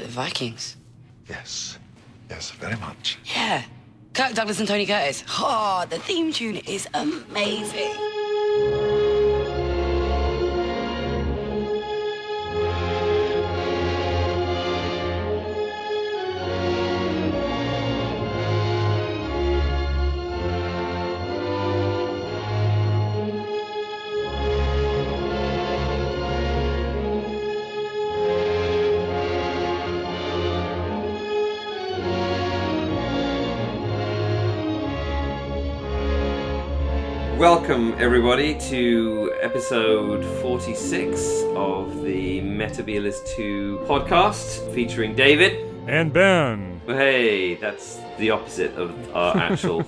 like the Vikings. Yes. Yes, very much. Yeah. Kirk Douglas and Tony Curtis. Oh, the theme tune is amazing. Welcome, everybody, to episode 46 of the Metabolist 2 podcast featuring David. And Ben. Hey, that's the opposite of our actual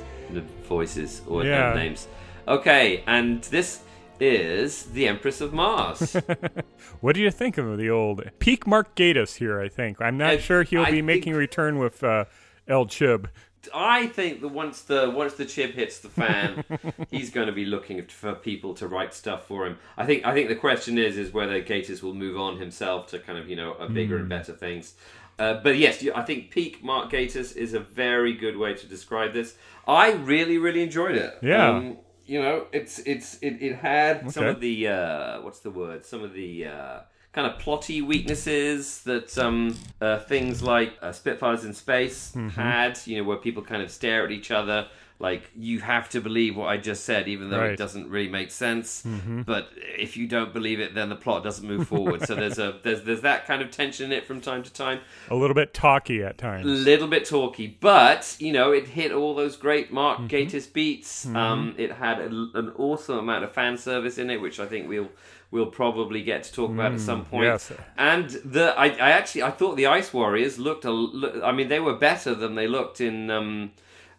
voices or Yeah. names. Okay, and this is the Empress of Mars. What do you think of the old peak Mark Gatiss here? I think I'm not I- sure he'll I be think- making a return with uh, El Chib. I think that once the once the chip hits the fan, he's going to be looking for people to write stuff for him. I think I think the question is is whether Gatiss will move on himself to kind of you know a bigger Hmm. and better things. Uh, but yes, I think peak Mark Gatiss is a very good way to describe this. I really really enjoyed it. Yeah. Um, you know, it's it's it, it had some of the uh, what's the word? Some of the uh, kind of plotty weaknesses that um, uh, things like uh, Spitfires in Space Mm-hmm. had. You know, where people kind of stare at each other. Like you have to believe what I just said, even though it doesn't really make sense. Mm-hmm. But if you don't believe it, then the plot doesn't move forward. so there's a there's there's that kind of tension in it from time to time A little bit talky at times. A little bit talky, but you know it hit all those great Mark Mm-hmm. Gatiss beats. Um, it had a, an awesome amount of fan service in it, which I think we'll we'll probably get to talk about at some point. Mm, yes. And the I, I actually I thought the Ice Warriors looked a look, I mean they were better than they looked in. Um,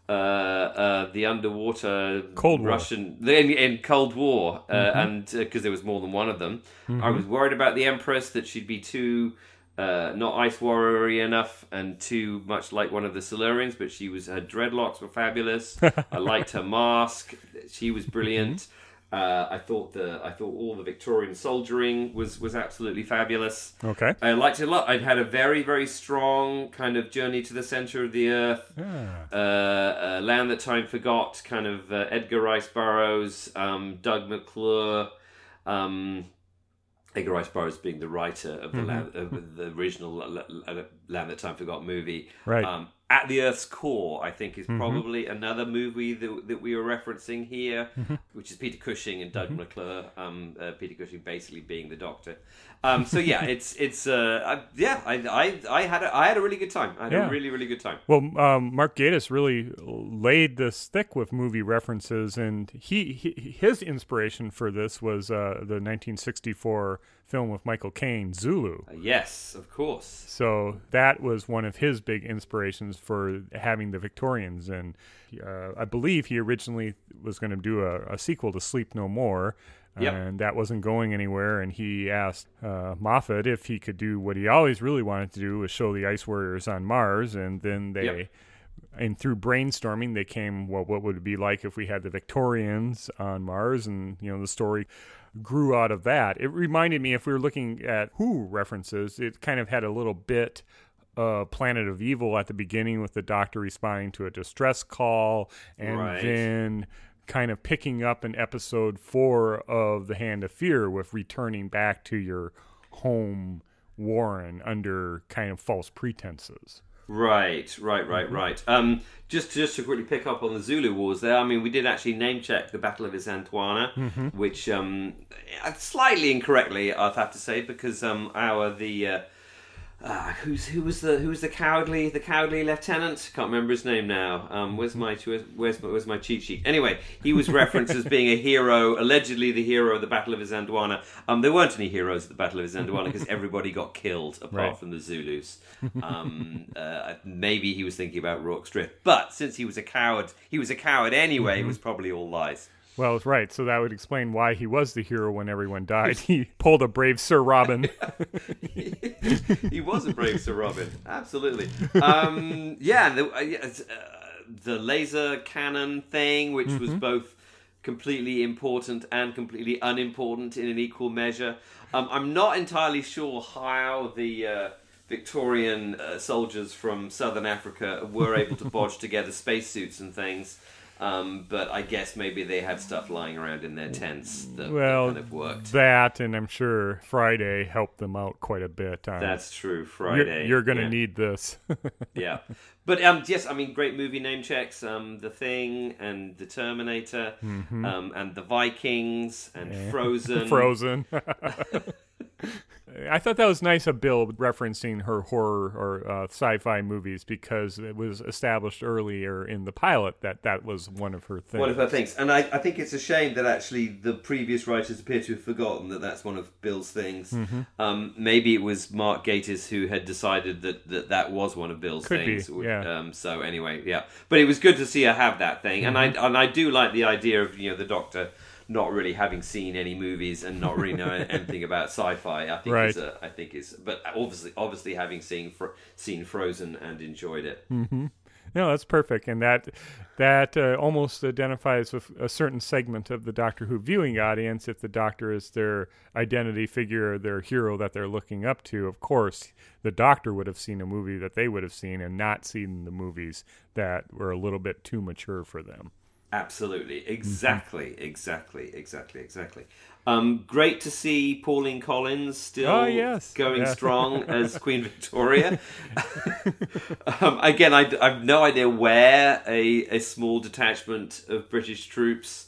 uh, uh, the underwater Cold War. Russian in, in Cold War, uh, Mm-hmm. and because there was more than one of them, I was worried about the Empress that she'd be too uh, not ice warrior enough and too much like one of the Silurians, but she was her dreadlocks were fabulous. I liked her mask; she was brilliant. Uh, I thought the I thought all the Victorian soldiering was was absolutely fabulous. Okay. I liked it a lot. I'd had a very, very strong kind of journey to the center of the earth, Ah. uh, uh, land that time forgot, kind of uh, Edgar Rice Burroughs, um, Doug McClure, um, Edgar Rice Burroughs being the writer of the Mm-hmm. land, of the original L- Land That Time Forgot movie. Right. Um, At the Earth's Core, I think, is Mm-hmm. probably another movie that, that we were referencing here, Mm-hmm. which is Peter Cushing and Doug McClure. Um, uh, Peter Cushing basically being the Doctor. Um, so yeah, it's it's uh, I, yeah, I, I I had a, I had a really good time. I had Yeah. a really really good time. Well, um, Mark Gatiss really laid this thick with movie references, and he, he his inspiration for this was uh, the 1964 film with Michael Caine, Zulu. Uh, yes, of course. So that was one of his big inspirations for having the Victorians. And uh, I believe he originally was going to do a, a sequel to Sleep No More. Yep. And that wasn't going anywhere. And he asked uh, Moffat if he could do what he always really wanted to do was show the Ice Warriors on Mars. And then they. Yep. And through brainstorming, they came. Well, what would it be like if we had the Victorians on Mars? And you know, the story grew out of that. It reminded me, if we were looking at Who references, it kind of had a little bit uh, Planet of Evil at the beginning with the doctor responding to a distress call, and Right. then kind of picking up in episode four of The Hand of Fear with returning back to your home Warren under kind of false pretenses. Right, right, right, Mm-hmm. right. Um, just just to quickly pick up on the Zulu Wars there. I mean, we did actually name check the Battle of Isandlwana, Mm-hmm. which um, slightly incorrectly, I'd have to say, because um, our the uh, uh, who's who was the who was the cowardly the cowardly lieutenant? Can't remember his name now. Um, where's my where's, where's my where's my cheat sheet? Anyway, he was referenced as being a hero, allegedly the hero of the Battle of Isandlwana. Um, there weren't any heroes at the Battle of Isandlwana because everybody got killed apart Right. from the Zulus. Um, uh, maybe he was thinking about Rorke's Drift, but since he was a coward, he was a coward anyway. It was probably all lies. Well, right. So that would explain why he was the hero when everyone died. He pulled a brave Sir Robin. he was a brave Sir Robin, absolutely. Um, yeah, the, uh, uh, the laser cannon thing, which was both completely important and completely unimportant in an equal measure. Um, I'm not entirely sure how the uh, Victorian uh, soldiers from southern Africa were able to bodge together spacesuits and things. Um, but I guess maybe they had stuff lying around in their tents that, that Well, kind of worked. that and I'm sure Friday helped them out quite a bit. On, That's true. you're, Friday. you're going to yeah. need this. yeah. But um, yes, I mean, great movie name checks. Um, the Thing and the Terminator, um, and the Vikings and Frozen. Frozen. I thought that was nice of Bill referencing her horror or uh, sci-fi movies because it was established earlier in the pilot that that was one of her things. One of her things, and I, I think it's a shame that actually the previous writers appear to have forgotten that that's one of Bill's things. Mm-hmm. Um, maybe it was Mark Gatiss who had decided that that, that was one of Bill's Could be, things. yeah. Um, so anyway, yeah, but it was good to see her have that thing, and Mm-hmm. I and I do like the idea of you know the Doctor not really having seen any movies and not really knowing anything about sci-fi. I think Right. is a, I think is, but obviously obviously having seen Fro- seen Frozen and enjoyed it. Mm-hmm. No, that's perfect, and that that uh, almost identifies with a certain segment of the Doctor Who viewing audience. If the Doctor is their identity figure, their hero that they're looking up to, of course, the Doctor would have seen a movie that they would have seen, and not seen the movies that were a little bit too mature for them. Absolutely, exactly, exactly, exactly, exactly. Um, great to see Pauline Collins still Oh, yes. going Yeah. strong as Queen Victoria. um, again, I, I have no idea where a, a small detachment of British troops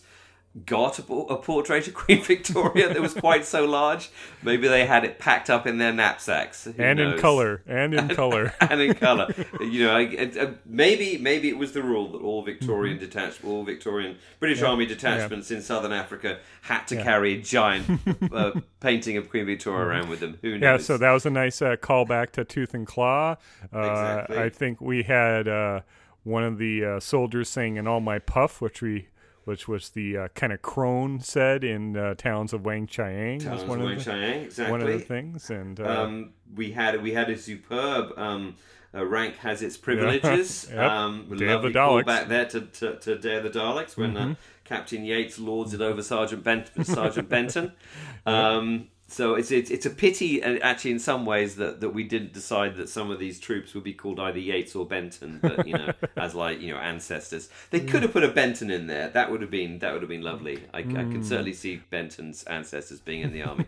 got a, a portrait of Queen Victoria that was quite so large. Maybe they had it packed up in their knapsacks. Who and in color, and in color. and in color. You know, I, it- uh, maybe maybe it was the rule that all Victorian Mm-hmm. detach, all Victorian British Army detachments in southern Africa had to carry a giant uh, painting of Queen Victoria around with them. Who knows? Yeah, so that was a nice uh, callback to Tooth and Claw. Uh, Exactly. I think we had uh, one of the uh, soldiers saying "In all my puff," which we, which was the uh, kind of crone said in uh, Towns of Wang Chiang. Talons one of Weng the, Chiang, exactly. one of the things, and uh, um, we had we had a superb. Um, uh, rank has its privileges. Yep. Um, Day of the Daleks. callback there to, to, to Day of the Daleks when Mm-hmm. uh, Captain Yates lords it over Sergeant, Bent- Sergeant Benton. Um, so it's, it's it's a pity, uh, actually, in some ways, that, that we didn't decide that some of these troops would be called either Yates or Benton, but you know, as like you know ancestors. They could have put a Benton in there. That would have been that would have been lovely. I, I Mm. could certainly see Benton's ancestors being in the army.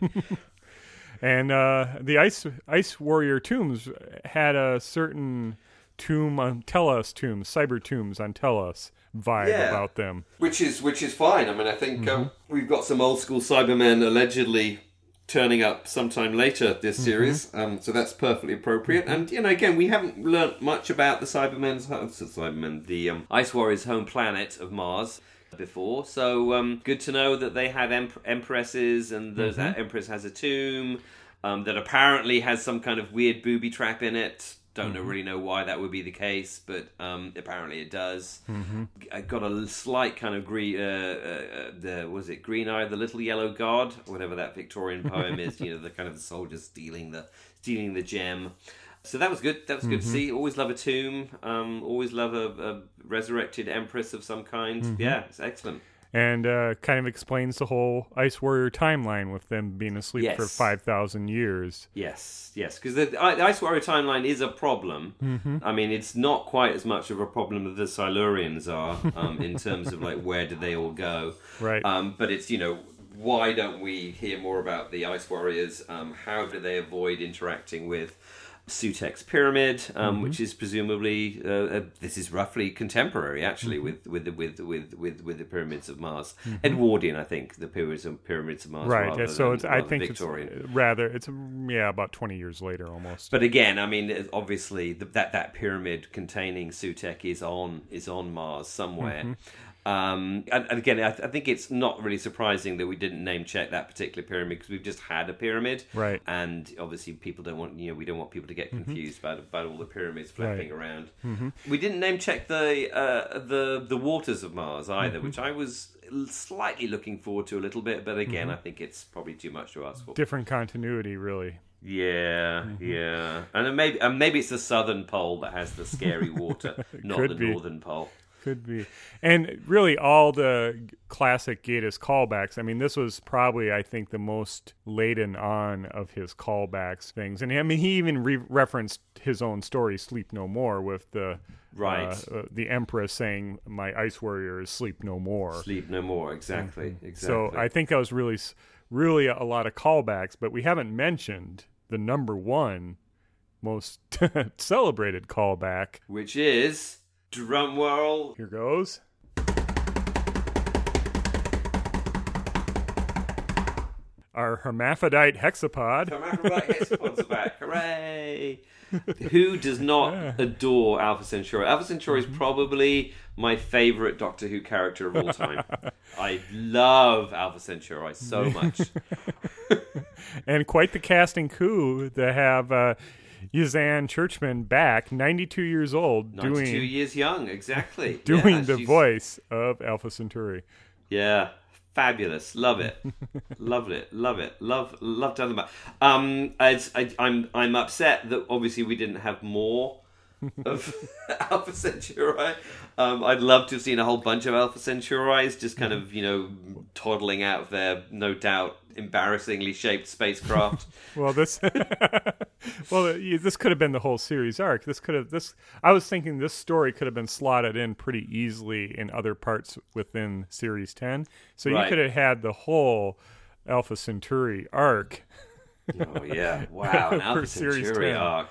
and uh, the ice ice warrior tombs had a certain tomb on Telos tombs, cyber tombs on Telos vibe Yeah. about them. which is which is fine. I mean, I think um, Mm-hmm. we've got some old school Cybermen allegedly turning up sometime later this Mm-hmm. series, um, so that's perfectly appropriate. And you know, again, we haven't learnt much about the Cybermen's home, Cybermen, the um, Ice Warriors' home planet of Mars. Before, so um, good to know that they had emp- empresses, and those, Mm-hmm. that empress has a tomb um, that apparently has some kind of weird booby trap in it. Don't Mm-hmm. really know why that would be the case, but um, apparently it does. Mm-hmm. I got a slight kind of green, uh, uh, the was it Green Eye, the Little Yellow God, whatever that Victorian poem is. You know, the kind of the soldiers stealing the stealing the gem. So that was good. That was good Mm-hmm. to see. Always love a tomb. Um, always love a, a resurrected empress of some kind. Mm-hmm. Yeah, it's excellent. And uh, kind of explains the whole Ice Warrior timeline with them being asleep for 5,000 years. Yes, yes, because the, the Ice Warrior timeline is a problem. Mm-hmm. I mean, it's not quite as much of a problem as the Silurians are um, in terms of like where do they all go. Right. Um, but it's you know why don't we hear more about the Ice Warriors? Um, how do they avoid interacting with? Sutekh's pyramid, um, which is presumably uh, uh, this is roughly contemporary, actually, with with the with with with with the pyramids of Mars, Edwardian, I think, the pyramids of pyramids of Mars, right. yeah, so than- it's, I think Victorian. it's rather, it's, yeah, about 20 years later almost. But again, I mean, obviously, the, that that pyramid containing Sutekh is on is on Mars somewhere. Mm-hmm. Um, and, and again, I, I think it's not really surprising that we didn't name check that particular pyramid because we've just had a pyramid, Right. Mm-hmm. And obviously, people don't want you know we don't want people to get confused about about all the pyramids flapping around. Mm-hmm. We didn't name check the uh, the the waters of Mars either, Mm-hmm. which I was slightly looking forward to a little bit, but again, Mm-hmm. I think it's probably too much to ask for. Different continuity, really. Yeah, Mm-hmm. yeah, and maybe and maybe it's the southern pole that has the scary water, not the be. northern pole. Could be. And really, all the classic Gatiss callbacks. I mean, this was probably, I think, the most laden on of his callbacks things. And I mean, he even re- referenced his own story, "Sleep No More," with the Right. uh, uh, the Empress saying, "My ice warriors sleep no more." Sleep no more. Exactly. Exactly. So I think that was really, really a lot of callbacks. But we haven't mentioned the number one most celebrated callback. which is drum roll. Here goes. Our hermaphrodite hexapod. Hermaphrodite hexapods are back. Hooray! Who does not adore Alpha Centauri? Alpha Centauri Mm-hmm. is probably my favorite Doctor Who character of all time. I love Alpha Centauri so much. and quite the casting coup to have uh, Ysanne Churchman back, 92 years old, 92 doing years young, exactly. doing Yeah, the she's- voice of Alpha Centauri. Yeah, fabulous. Love it. love it. Love it. Love love to have Um, as I, I'm I'm upset that obviously we didn't have more of Alpha Centauri. Um, I'd love to have seen a whole bunch of Alpha Centauris just kind of you know toddling out of their no doubt embarrassingly shaped spacecraft. Well, this, well, uh, this could have been the whole series arc. This could have this. I was thinking this story could have been slotted in pretty easily in other parts within series ten. So you could have had the whole Alpha Centauri arc. oh yeah! Wow, an Alpha Centauri 10.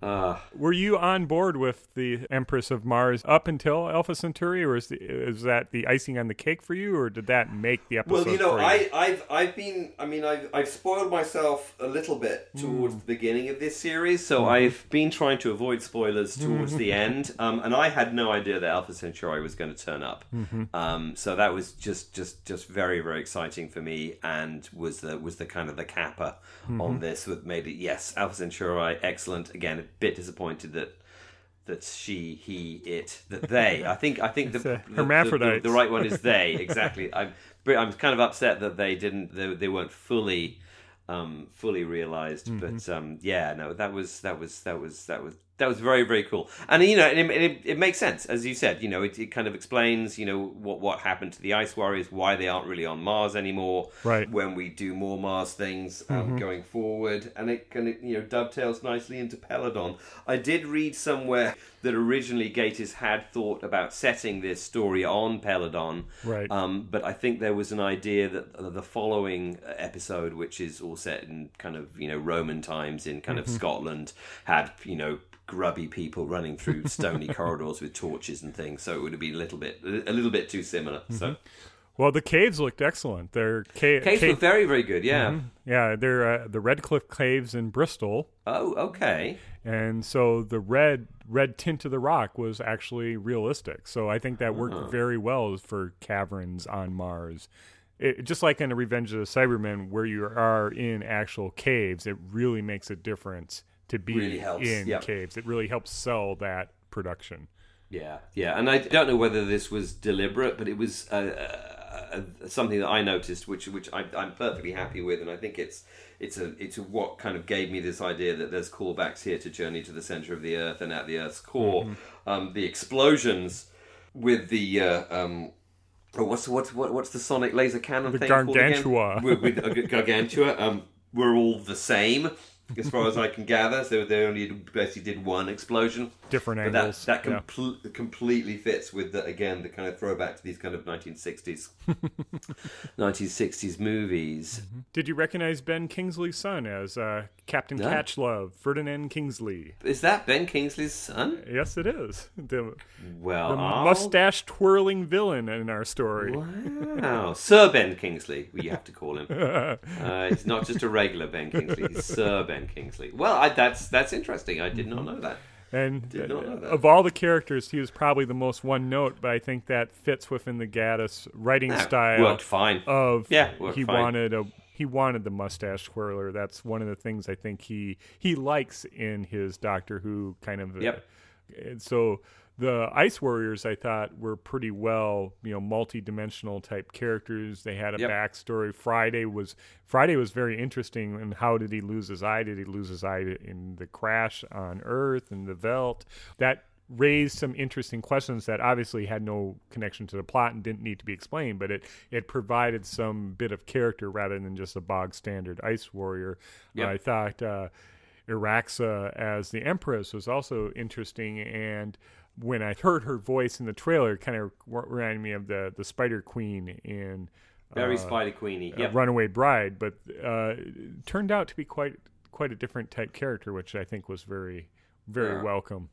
Uh, Were you on board with the Empress of Mars up until Alpha Centauri, or is, the, is that the icing on the cake for you, or did that make the episode? Well, you know, for I, I've I've been I mean I've I've spoiled myself a little bit towards Hmm. the beginning of this series, so I've been trying to avoid spoilers towards the end. Um, and I had no idea that Alpha Centauri was going to turn up. Mm-hmm. Um, so that was just just just very very exciting for me, and was the was the kind of the capper Mm-hmm. on this that made it yes Alpha Centauri excellent. Again, bit disappointed that. That she, he, it, that they. I think. I think the, the- the- the, the right one is they exactly. I'm I'm kind of upset that they didn't they, they weren't fully um, fully realized. Mm-hmm. But um, yeah, no, that was that was that was that was that was very very cool. And you know, it, it, it makes sense as you said. You know, it, it kind of explains you know what what happened to the Ice Warriors, why they aren't really on Mars anymore. Right. Mm-hmm. When we do more Mars things um, going forward, and it kind of you know dovetails nicely into Peladon. I did read somewhere that originally Gatiss had thought about setting this story on Peladon. Right. Um, but I think there was an idea that the following episode, which is all set in kind of you know Roman times in kind of Scotland, had you know grubby people running through stony corridors with torches and things. So it would have been a little bit a little bit too similar. So well, the caves looked excellent. They're ca- caves ca- were very very good. Yeah. yeah, they're uh, the Redcliffe Caves in Bristol. Oh, okay. and so the red red tint of the rock was actually realistic. So I think that worked Uh-huh. very well for caverns on Mars. It, just like in the Revenge of the Cybermen, where you are in actual caves, it really makes a difference to be Really in yep. caves. It really helps sell that production. Yeah, yeah, and I don't know whether this was deliberate, but it was uh, uh, uh, something that I noticed, which which I, I'm perfectly happy with, and I think it's it's a it's a, what kind of gave me this idea that there's callbacks here to Journey to the Center of the Earth and at the Earth's core, Mm-hmm. um, the explosions with the. Uh, um, Oh, what's what's what, what's the sonic laser cannon The thing called again? Gargantua. With, with Gargantua, um, we're all the same as far as I can gather. So they only basically did one explosion. Different But that angles. that yeah. completely fits with the again the kind of throwback to these kind of 1960s 1960s movies. Did you recognize Ben Kingsley's son as uh, Captain No. Catchlove, Ferdinand Kingsley? Is that Ben Kingsley's son? Yes, it is. The, Well, the mustache twirling villain in our story. Wow, Sir Ben Kingsley, we have to call him. Uh, he's not just a regular Ben Kingsley; he's Sir Ben Kingsley. Well, I, that's that's interesting. I did not know that. And Did not know uh, that. of all the characters, he was probably the most one note, but I think that fits within the Gatiss writing That style worked fine. of Yeah, he fine. wanted a he wanted the mustache twirler. That's one of the things I think he he likes in his Doctor Who kind of. uh, Yep. and so the Ice Warriors, I thought, were pretty well, you know, multi-dimensional type characters. They had a Yep. backstory. Friday was Friday was very interesting. And how did he lose his eye? Did he lose his eye in the crash on Earth and the Velt? That raised some interesting questions that obviously had no connection to the plot and didn't need to be explained, but it it provided some bit of character rather than just a bog standard ice warrior. Yep. I thought uh, Iraxxa as the Empress was also interesting and. When I heard her voice in the trailer, it kind of reminded me of the the Spider Queen in Very uh, Spider Queenie. uh, Yep. Runaway Bride, but uh, turned out to be quite quite a different type character, which I think was very very Yeah. welcome.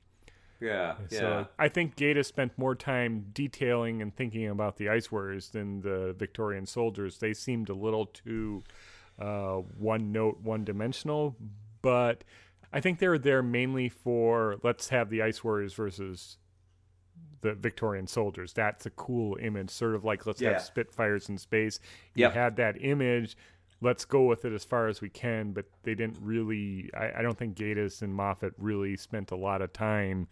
Yeah. Yeah. I think Gatiss spent more time detailing and thinking about the Ice Warriors than the Victorian soldiers. They seemed a little too uh, one note, one dimensional, but I think they were there mainly for let's have the Ice Warriors versus the Victorian soldiers. That's a cool image, sort of like let's Yeah. have Spitfires in space. You Yep. had that image. Let's go with it as far as we can, but they didn't really. I, I don't think Gatiss and Moffat really spent a lot of time,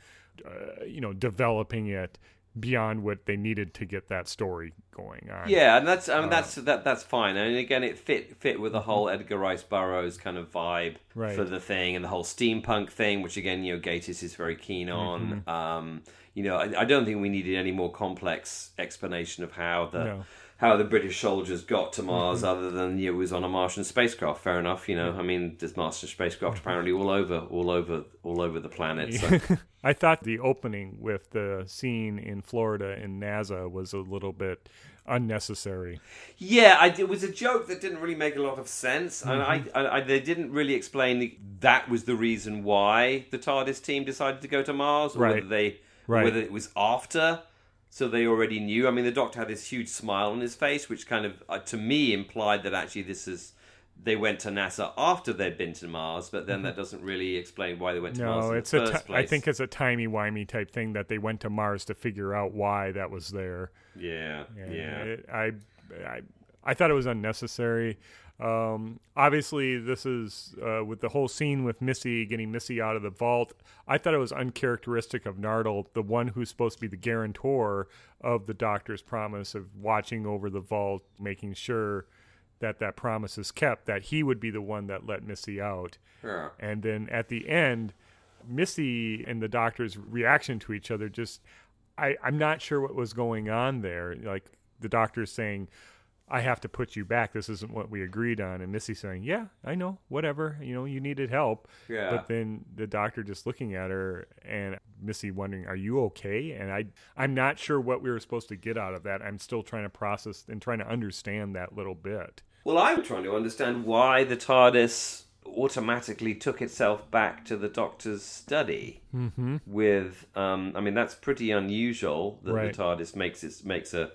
uh, you know, developing it beyond what they needed to get that story going on. Yeah, and that's I Uh, mean, that's that that's fine. And again, it fit fit with the whole Edgar Rice Burroughs kind of vibe Mm-hmm. Right. for the thing, and the whole steampunk thing, which again, you know, Gatiss is very keen on. Mm-hmm. Um, you know, I, I don't think we needed any more complex explanation of how the. No. How the British soldiers got to Mars, other than you know, it was on a Martian spacecraft. Fair enough, you know. I mean, there's Martian spacecraft apparently all over, all over, all over the planet. So. I thought the opening with the scene in Florida in NASA was a little bit unnecessary. Yeah, I, it was a joke that didn't really make a lot of sense, and Mm-hmm. I, I, I they didn't really explain that was the reason why the TARDIS team decided to go to Mars, or Right. whether they Right. whether it was after, so they already knew. I mean, the Doctor had this huge smile on his face, which kind of uh, to me implied that actually this is. They went to NASA after they'd been to Mars, but then that doesn't really explain why they went to Mars Mm-hmm. No, in it's the a. first Ti- place. I think it's a timey wimey type thing that they went to Mars to figure out why that was there. yeah, And yeah. it- I, I, I thought it was unnecessary. Um, obviously, this is uh, with the whole scene with Missy getting Missy out of the vault. I thought it was uncharacteristic of Nardole, the one who's supposed to be the guarantor of the Doctor's promise of watching over the vault, making sure that that promise is kept. That he would be the one that let Missy out. Yeah. And then at the end, Missy and the doctor's reaction to each other just I, I'm not sure what was going on there. Like the doctor's saying, I have to put you back. This isn't what we agreed on. And Missy saying, Yeah, I know, whatever. You know, you needed help. Yeah. But then the doctor just looking at her and Missy wondering, Are you okay? And I I'm not sure what we were supposed to get out of that. I'm still trying to process and trying to understand that little bit. Well, I'm trying to understand why the TARDIS automatically took itself back to the Doctor's study. Mm-hmm. With, um, I mean, that's pretty unusual that Right. the TARDIS makes it makes a, a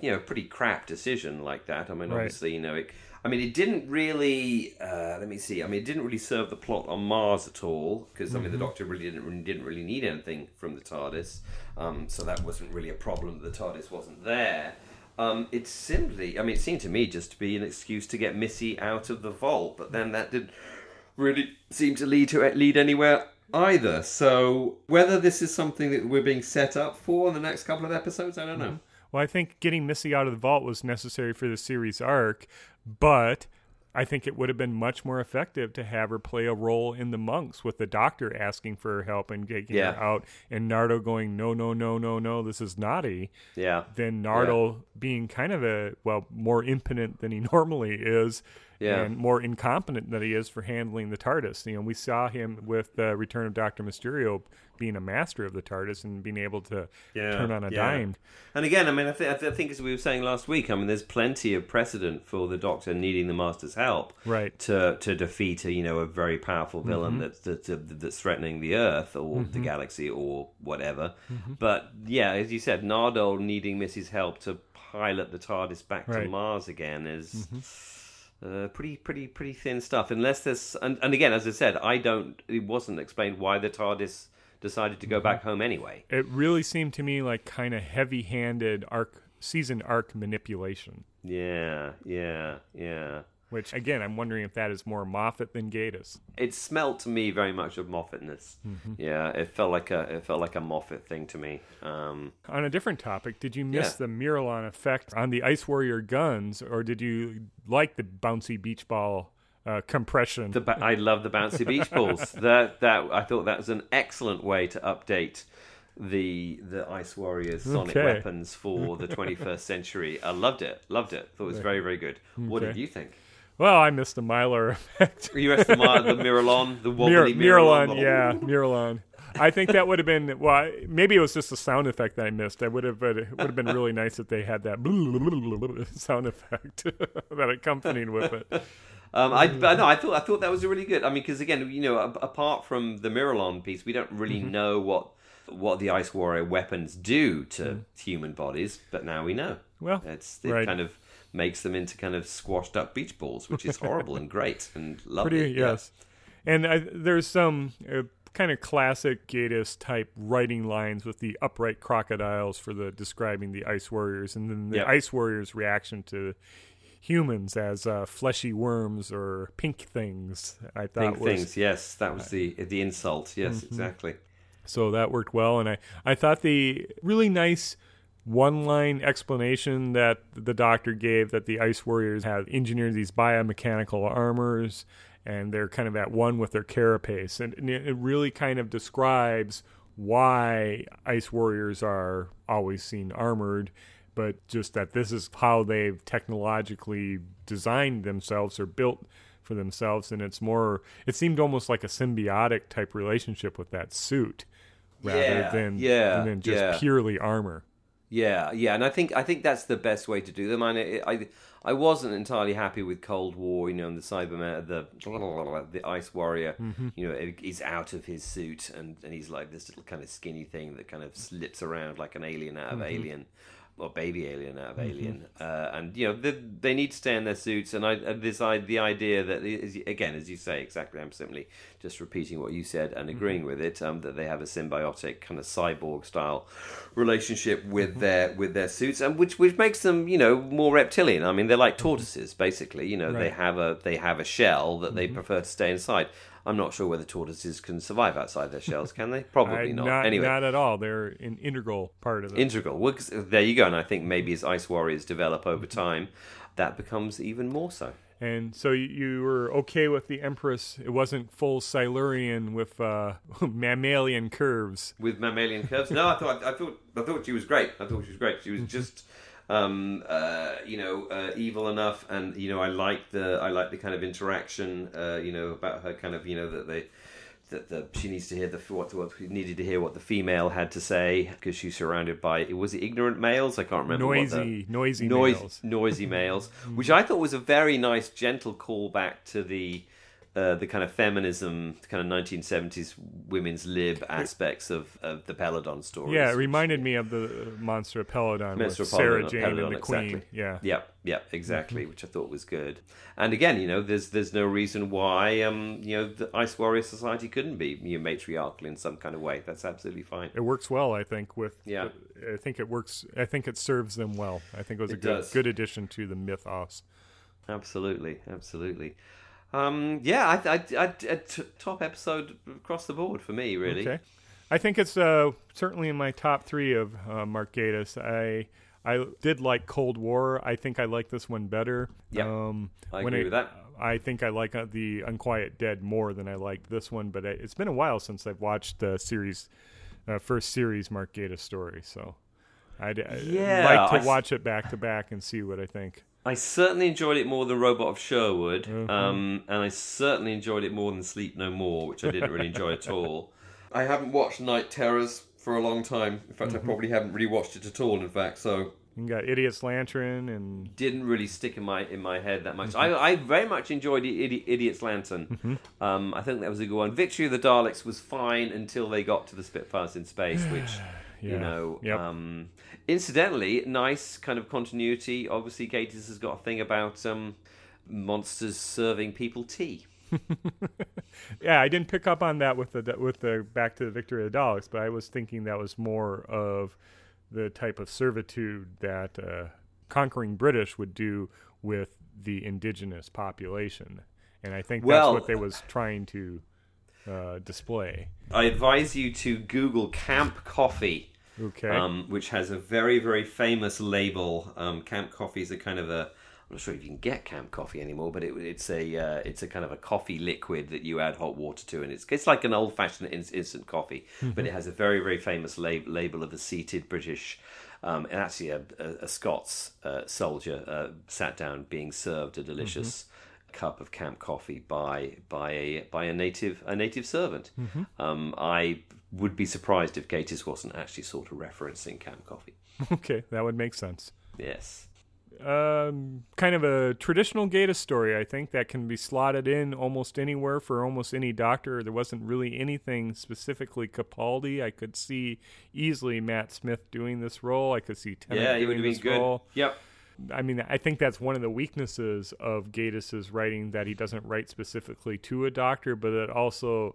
you know pretty crap decision like that. I mean, Right. obviously, you know, it, I mean, it didn't really. Uh, let me see. I mean, it didn't really serve the plot on Mars at all because I mean, the Doctor really didn't really, didn't really need anything from the TARDIS, um, so that wasn't really a problem. The TARDIS wasn't there. Um, it simply, I mean, it seemed to me just to be an excuse to get Missy out of the vault, but then that didn't really seem to lead to lead anywhere either. So whether this is something that we're being set up for in the next couple of episodes, I don't know. Well, I think getting Missy out of the vault was necessary for the series arc, but I think it would have been much more effective to have her play a role in the monks with the doctor asking for her help and getting Yeah. her out, and Nardo going, "No, no, no, no, no, this is naughty." Yeah, Then Nardo being kind of a well more impotent than he normally is, Yeah. and more incompetent than he is for handling the TARDIS. You know, we saw him with the Return of Doctor Mysterio being a master of the TARDIS and being able to yeah, turn on a yeah. dime. And again, I mean, I, th- I, th- I think as we were saying last week, I mean, there's plenty of precedent for the Doctor needing the Master's help, Right. to to defeat a you know a very powerful mm-hmm. villain that's that's, uh, that's threatening the Earth or the mm-hmm. galaxy or whatever. Mm-hmm. But yeah, as you said, Nardole needing Missy's help to pilot the TARDIS back to Mars again is. Uh, pretty, pretty, pretty thin stuff. Unless there's, and, and again, as I said, I don't. It wasn't explained why the TARDIS decided to go back home anyway. it really seemed to me like kind of heavy-handed arc season arc manipulation Yeah, yeah, yeah. Which again i'm wondering if that is more moffat than Gatiss. It smelt to me very much of Moffatness. Yeah, it felt like a it felt like a Moffat thing to me. Um, on a different topic did you miss Yeah. the miralon effect on the ice warrior guns or did you like the bouncy beach ball uh, compression the ba- I love the bouncy beach balls. that that I thought that was an excellent way to update the the Ice Warriors sonic Okay. weapons for the 21st century. I loved it, loved it. Thought it was very very good. What did you think? Well, I missed the Mylar effect. You rest the, Mar- the Miralon, the Mir- wobbly Miralon, Miralon, yeah, Miralon. I think that would have been well. Maybe it was just a sound effect that I missed. I would have. It would have been really nice if they had that sound effect that accompanied with it. Um, I but no, I thought I thought that was really good. I mean, because again, you know, a- apart from the Miralon piece, we don't really Mm-hmm. know what what the Ice Warrior weapons do to Mm. human bodies, but now we know. Well, it's it right. kind of makes them into kind of squashed up beach balls, which is horrible and great and lovely. Pretty Yeah. yes, and I, there's some uh, kind of classic Gatiss type writing lines with the upright crocodiles for the describing the Ice Warriors, and then the Yep. Ice Warriors' reaction to humans as uh, fleshy worms or pink things. I thought Pink was things, yes, that was the the insult. Yes, Mm-hmm. exactly. So that worked well, and I, I thought the really nice one line explanation that the doctor gave that the Ice Warriors have engineered these biomechanical armors and they're kind of at one with their carapace. And, and it really kind of describes why Ice Warriors are always seen armored, but just that this is how they've technologically designed themselves or built for themselves and it's more it seemed almost like a symbiotic type relationship with that suit rather Yeah, than yeah, than just yeah. purely armor Yeah, yeah, and I think I think that's the best way to do them. And I I, I wasn't entirely happy with Cold War, you know, and the Cyberman, the the Ice Warrior, Mm-hmm. you know, he's out of his suit and and he's like this little kind of skinny thing that kind of slips around like an alien out of Mm-hmm. Alien. Or baby alien out of mm-hmm. Alien, uh, and you know they, they need to stay in their suits. And I and this I, the idea that is, again, as you say, exactly. I'm simply just repeating what you said and agreeing mm-hmm. with it. Um, that they have a symbiotic kind of cyborg style relationship with mm-hmm. their with their suits, and which which makes them you know more reptilian. I mean, they're like tortoises, basically. You know, they have a they have a shell that they prefer to stay inside. I'm not sure whether tortoises can survive outside their shells. Can they? Probably I- not. not, Anyway, not at all they're an integral part of it integral. Well, there you go. And I think maybe as Ice Warriors develop over time, that becomes even more so. and so you- you were okay with the empress it wasn't full silurian with uh, mammalian curves with mammalian curves. No, I thought I thought I thought she was great. I thought she was great. She was just um, uh, you know uh, evil enough, and you know I like the I like the kind of interaction uh, you know about her kind of you know that they. That the, she needs to hear the what what needed to hear what the female had to say because she's surrounded by it was it ignorant males I can't remember what the- noisy noisy noise, males. noisy males, which I thought was a very nice, gentle callback to the uh, the kind of feminism, kind of 1970s women's lib aspects of, of the Peladon stories. yeah it reminded me of the monster of peladon with Master sarah jane Peladon, and the queen exactly. yeah Yep, yep, exactly, which I thought was good. And again, you know, there's there's no reason why um, you know the Ice Warrior Society couldn't be you know, matriarchal in some kind of way. That's absolutely fine. it works well i think with Yeah. i think it works i think it serves them well i think it was a It good does. good addition to the mythos Absolutely, absolutely. Um, yeah, I, I, I, a t- top episode across the board for me, really. Okay. I think it's uh, certainly in my top three of uh, Mark Gatiss. I I did like Cold War. I think I like this one better. Yep. Um, I agree it- with that. I think I like uh, the Unquiet Dead more than I liked this one, but I, it's been a while since I've watched the series, uh, first series Mark Gatiss story. So I'd, I'd Yeah, like to I watch it back to back and see what I think. I certainly enjoyed it more than Robot of Sherwood, Mm-hmm. um, and I certainly enjoyed it more than Sleep No More, which I didn't really enjoy at all. I haven't watched Night Terrors for a long time. In fact, Mm-hmm. I probably haven't really watched it at all. In fact, so You got Idiot's Lantern and didn't really stick in my in my head that much. Mm-hmm. I, I very much enjoyed Idi- Idiot's Lantern. Um, I think that was a good one. Victory of the Daleks was fine until they got to the Spitfires in space, which you know. Yep. Um, incidentally, nice kind of continuity. Obviously, Gatiss has got a thing about um, monsters serving people tea. Yeah, I didn't pick up on that with the with the Back to the Victory of the Daleks, but I was thinking that was more of the type of servitude that uh, conquering British would do with the indigenous population, and I think Well- that's what they was trying to uh, display. I advise you to Google Camp Coffee. Okay, um, which has a very very famous label. Um, Camp Coffee is a kind of a I'm not sure if you can get camp coffee anymore, but it, it's a uh, it's a kind of a coffee liquid that you add hot water to, and it's it's like an old fashioned in, instant coffee, but it has a very very famous lab, label of a seated British. Um, and actually, a, a, a Scots uh, soldier uh, sat down being served a delicious cup of camp coffee by by a by a native a native servant. Um, I would be surprised if Gatiss wasn't actually sort of referencing camp coffee. Okay, that would make sense. Yes. Um, kind of a traditional Gatiss story, I think, that can be slotted in almost anywhere for almost any doctor. There wasn't really anything specifically Capaldi. I could see easily Matt Smith doing this role. I could see Tennant yeah, he would doing this good. role. Yep. I mean, I think that's one of the weaknesses of Gatiss's writing that he doesn't write specifically to a doctor, but it also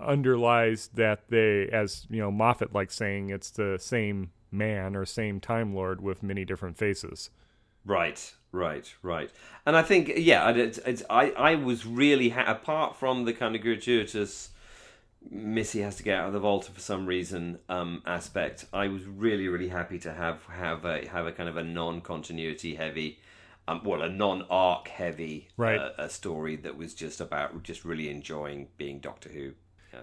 underlies that they, as you know, Moffat likes saying, it's the same man or same Time Lord with many different faces. Right, right, right. And I think, yeah, it's, it's, I, I was really, ha- apart from the kind of gratuitous Missy has to get out of the vault for some reason um, aspect, I was really, really happy to have have a, have a kind of a non continuity heavy, um, well, a non arc heavy Right. uh, a story that was just about just really enjoying being Doctor Who.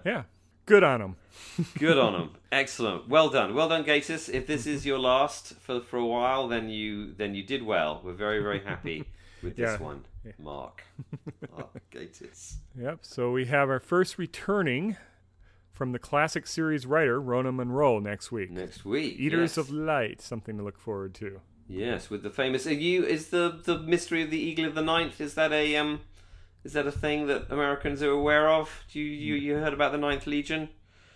Yeah, good on him. Good on them. Excellent. Well done. Well done, Gatiss. If this is your last for for a while, then you then you did well. We're very very happy with this Yeah. one, Mark. Mark Gatiss. Yep. So we have our first returning from the classic series writer Rona Munro next week. Next week, Eaters yes. of Light, something to look forward to. yes, with the famous. Are you is the the mystery of the Eagle of the Ninth? Is that a um? Is that a thing that Americans are aware of? Do you you, you heard about the Ninth Legion?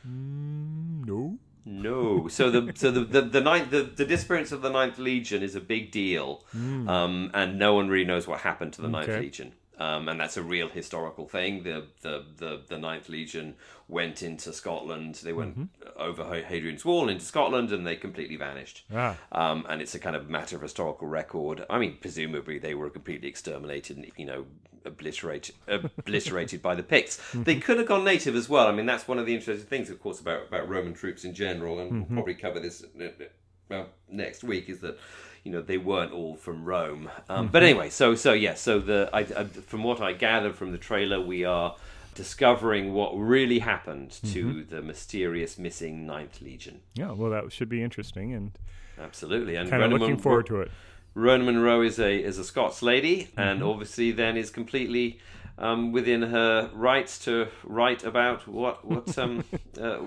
No. No. So the so the the, the ninth the, the disappearance of the Ninth Legion is a big deal, um, and no one really knows what happened to the Ninth Okay. Legion. Um, and that's a real historical thing. The, the the the Ninth Legion went into Scotland. They went over Hadrian's Wall into Scotland, and they completely vanished. Ah. Um, and it's a kind of matter of historical record. I mean, presumably they were completely exterminated, and you know, obliterated obliterated by the Picts. They could have gone native as well. I mean, that's one of the interesting things, of course, about about Roman troops in general, and we'll probably cover this uh, uh, next week. Is that you know they weren't all from Rome. Um, But anyway, so so yeah, so the I, I, from what I gathered from the trailer, we are discovering what really happened to the mysterious missing Ninth Legion. Yeah, well, that should be interesting and Absolutely, and kind of looking Mon- forward to it. Rona Munro is a is a Scots lady, and Mm-hmm. obviously then is completely um, within her rights to write about what what um, uh,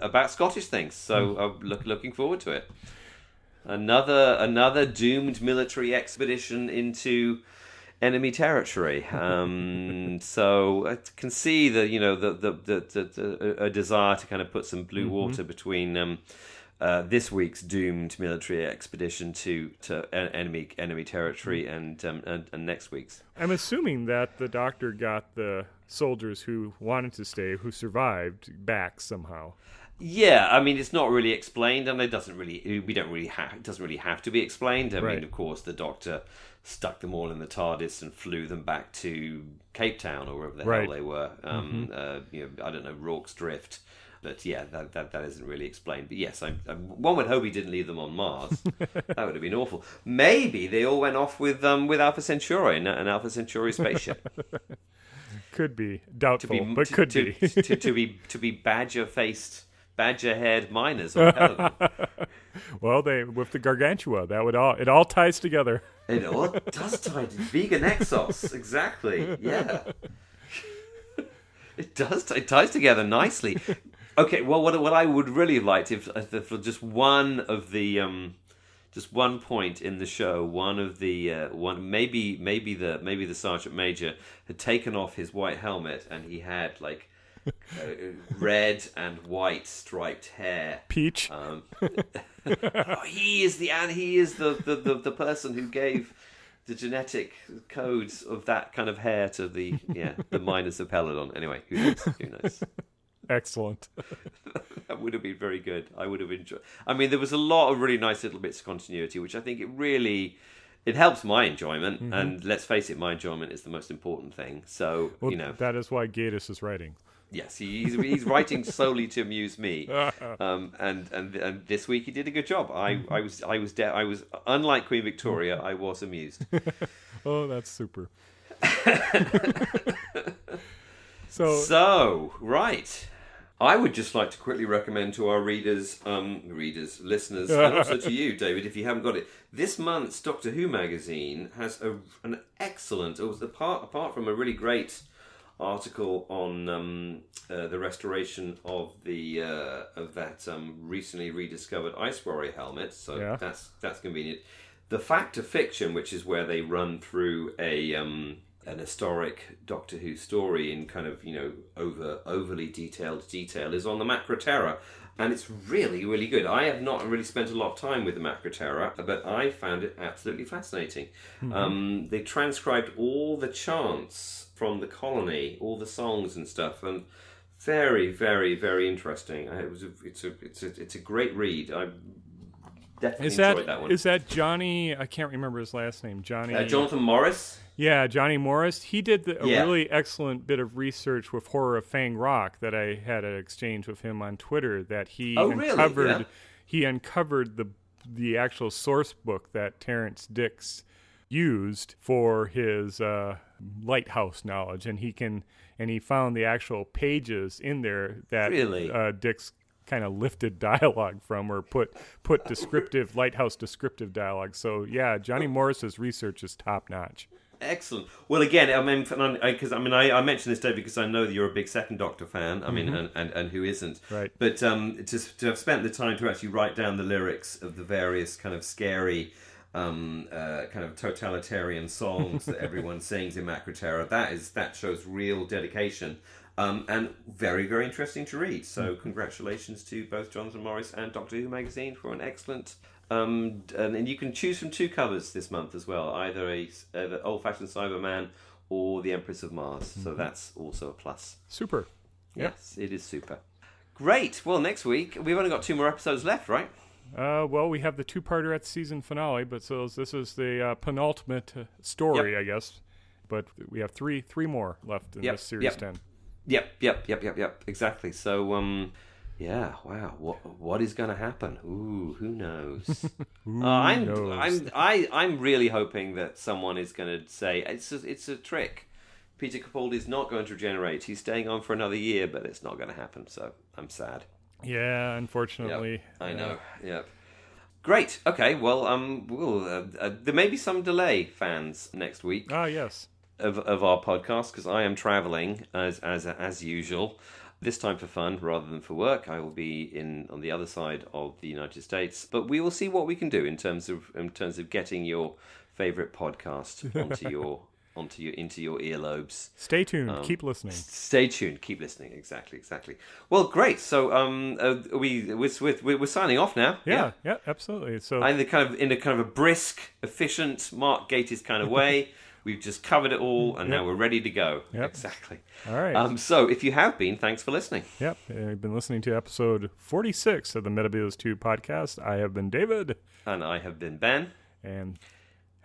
about Scottish things. So Mm. I'm look, looking forward to it. Another another doomed military expedition into enemy territory. Um, so I can see the you know the the, the, the, the a desire to kind of put some blue water between. Um, uh, this week's doomed military expedition to to en- enemy enemy territory and, um, and and next week's. I'm assuming that the doctor got the soldiers who wanted to stay, who survived, back somehow. Yeah, I mean it's not really explained, and it doesn't really we don't really have it doesn't really have to be explained. I Right. mean, of course, the Doctor stuck them all in the TARDIS and flew them back to Cape Town or wherever the Right. hell they were. Um, uh, you know, I don't know Rorke's Drift. But yeah, that, that that isn't really explained. But yes, I, I, one would hope he didn't leave them on Mars. that would have been awful. Maybe they all went off with um with Alpha Centauri, an, an Alpha Centauri spaceship. Could be to doubtful, be but to, could to, be. to, to be to be badger faced, badger haired miners on Peladon. well, they with the gargantua, that would all it all ties together. It all does tie to Vega Nexos, exactly. Yeah, it does. It ties together nicely. Okay, well, what what I would really have liked if, if for just one of the um, just one point in the show, one of the uh, one maybe maybe the maybe the sergeant major had taken off his white helmet and he had like red and white striped hair. Peach. Um, oh, he is the and he is the, the, the, the person who gave the genetic codes of that kind of hair to the yeah the miners of Peladon. Anyway, who knows? Who knows? Excellent. that would have been very good. I would have enjoyed. I mean, there was a lot of really nice little bits of continuity, which I think it really it helps my enjoyment. And let's face it, my enjoyment is the most important thing. So Well, you know, that is why Gatiss is writing. Yes, he's he's writing solely to amuse me, um, and and and this week he did a good job. I I was I was de- I was unlike Queen Victoria. I was amused. Oh, that's super. so, So, right. I would just like to quickly recommend to our readers, um, readers, listeners, and also to you, David, if you haven't got it. This month's Doctor Who magazine has a, an excellent, it was apart, apart from a really great article on um, uh, the restoration of the uh, of that um, recently rediscovered Ice Warrior helmet. So Yeah. that's that's convenient. The fact of fiction, which is where they run through a um, an historic Doctor Who story in kind of you know over overly detailed detail, is on the Macra Terror. And it's really, really good. I have not really spent a lot of time with the Macra Terror, but I found it absolutely fascinating. Um, they transcribed all the chants from the colony, all the songs and stuff, and very, very, very interesting. It was a, it's a it's a it's a great read. I definitely is enjoyed that, that one. is that Johnny? I can't remember his last name. Johnny. uh, Jonathan Morris. Yeah, Johnny Morris. He did the, a Yeah. really excellent bit of research with Horror of Fang Rock that I had an exchange with him on Twitter. That he Oh, really? uncovered. Yeah. He uncovered the the actual source book that Terrance Dicks used for his uh, lighthouse knowledge, and he can and he found the actual pages in there that Really? uh, Dicks kind of lifted dialogue from or put put descriptive lighthouse descriptive dialogue. So yeah, Johnny Morris's research is top notch. Excellent. Well, again, I mean, because I mean, I, I mentioned this day because I know that you're a big Second Doctor fan. I mean, and, and, and who isn't? Right. But um, to to have spent the time to actually write down the lyrics of the various kind of scary, um, uh, kind of totalitarian songs that everyone sings in Macra Terror, that is that shows real dedication. Um, and very, very interesting to read. So, congratulations to both Jonathan Morris and Doctor Who magazine for an excellent um, and, and you can choose from two covers this month as well, either a, a old-fashioned Cyberman or the Empress of Mars. So that's also a plus. Super. Yes, it is super. Great. Well, next week we've only got two more episodes left, right? Uh, well, we have the two-parter at the season finale, but so this is the uh, penultimate uh, story, I guess. But we have three three more left in Yep, this series yep. ten. Yep, yep, yep, yep, yep. Exactly. So, um, yeah. Wow. What what is going to happen? Ooh, who knows? who Uh, I'm knows? I'm I I'm really hoping that someone is going to say it's a, it's a trick. Peter Capaldi is not going to regenerate. He's staying on for another year, but it's not going to happen. So I'm sad. Yeah, Yep, unfortunately. I uh, know. Yep. Great. Okay. Well, um, we'll, uh, uh, there may be some delay, fans, next week Ah, yes. of, of our podcast because I am traveling as as as usual. This time for fun rather than for work. I will be in on the other side of the United States, but we will see what we can do in terms of in terms of getting your favorite podcast onto your onto your into your earlobes. Stay tuned. Um, Keep listening. Stay tuned. Keep listening. Exactly. Exactly. Well, great. So um, uh, we we're, we're, we're signing off now. Yeah, yeah, absolutely. So in the kind of in a kind of a brisk, efficient, Mark Gatiss kind of way. We've just covered it all, and now we're ready to go. Yep. Exactly. all right. Um, so, if you have been, thanks for listening. yep. uh, You've been listening to episode forty-six of the Metabios Two podcast. I have been David, And I have been Ben. and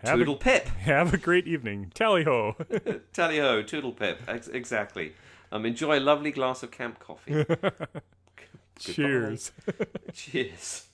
have Toodle pip. have a great evening. Tally ho. Tally ho, toodle pip. Ex- exactly. Um, enjoy a lovely glass of camp coffee. Cheers. Cheers.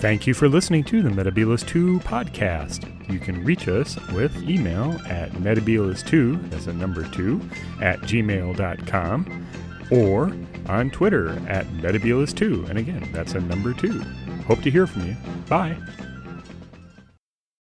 Thank you for listening to the Metabolist 2 podcast. You can reach us with email at metabolist2, that's a number 2, at gmail.com, or on Twitter at metabolist2, and again, that's a number 2. Hope to hear from you. Bye.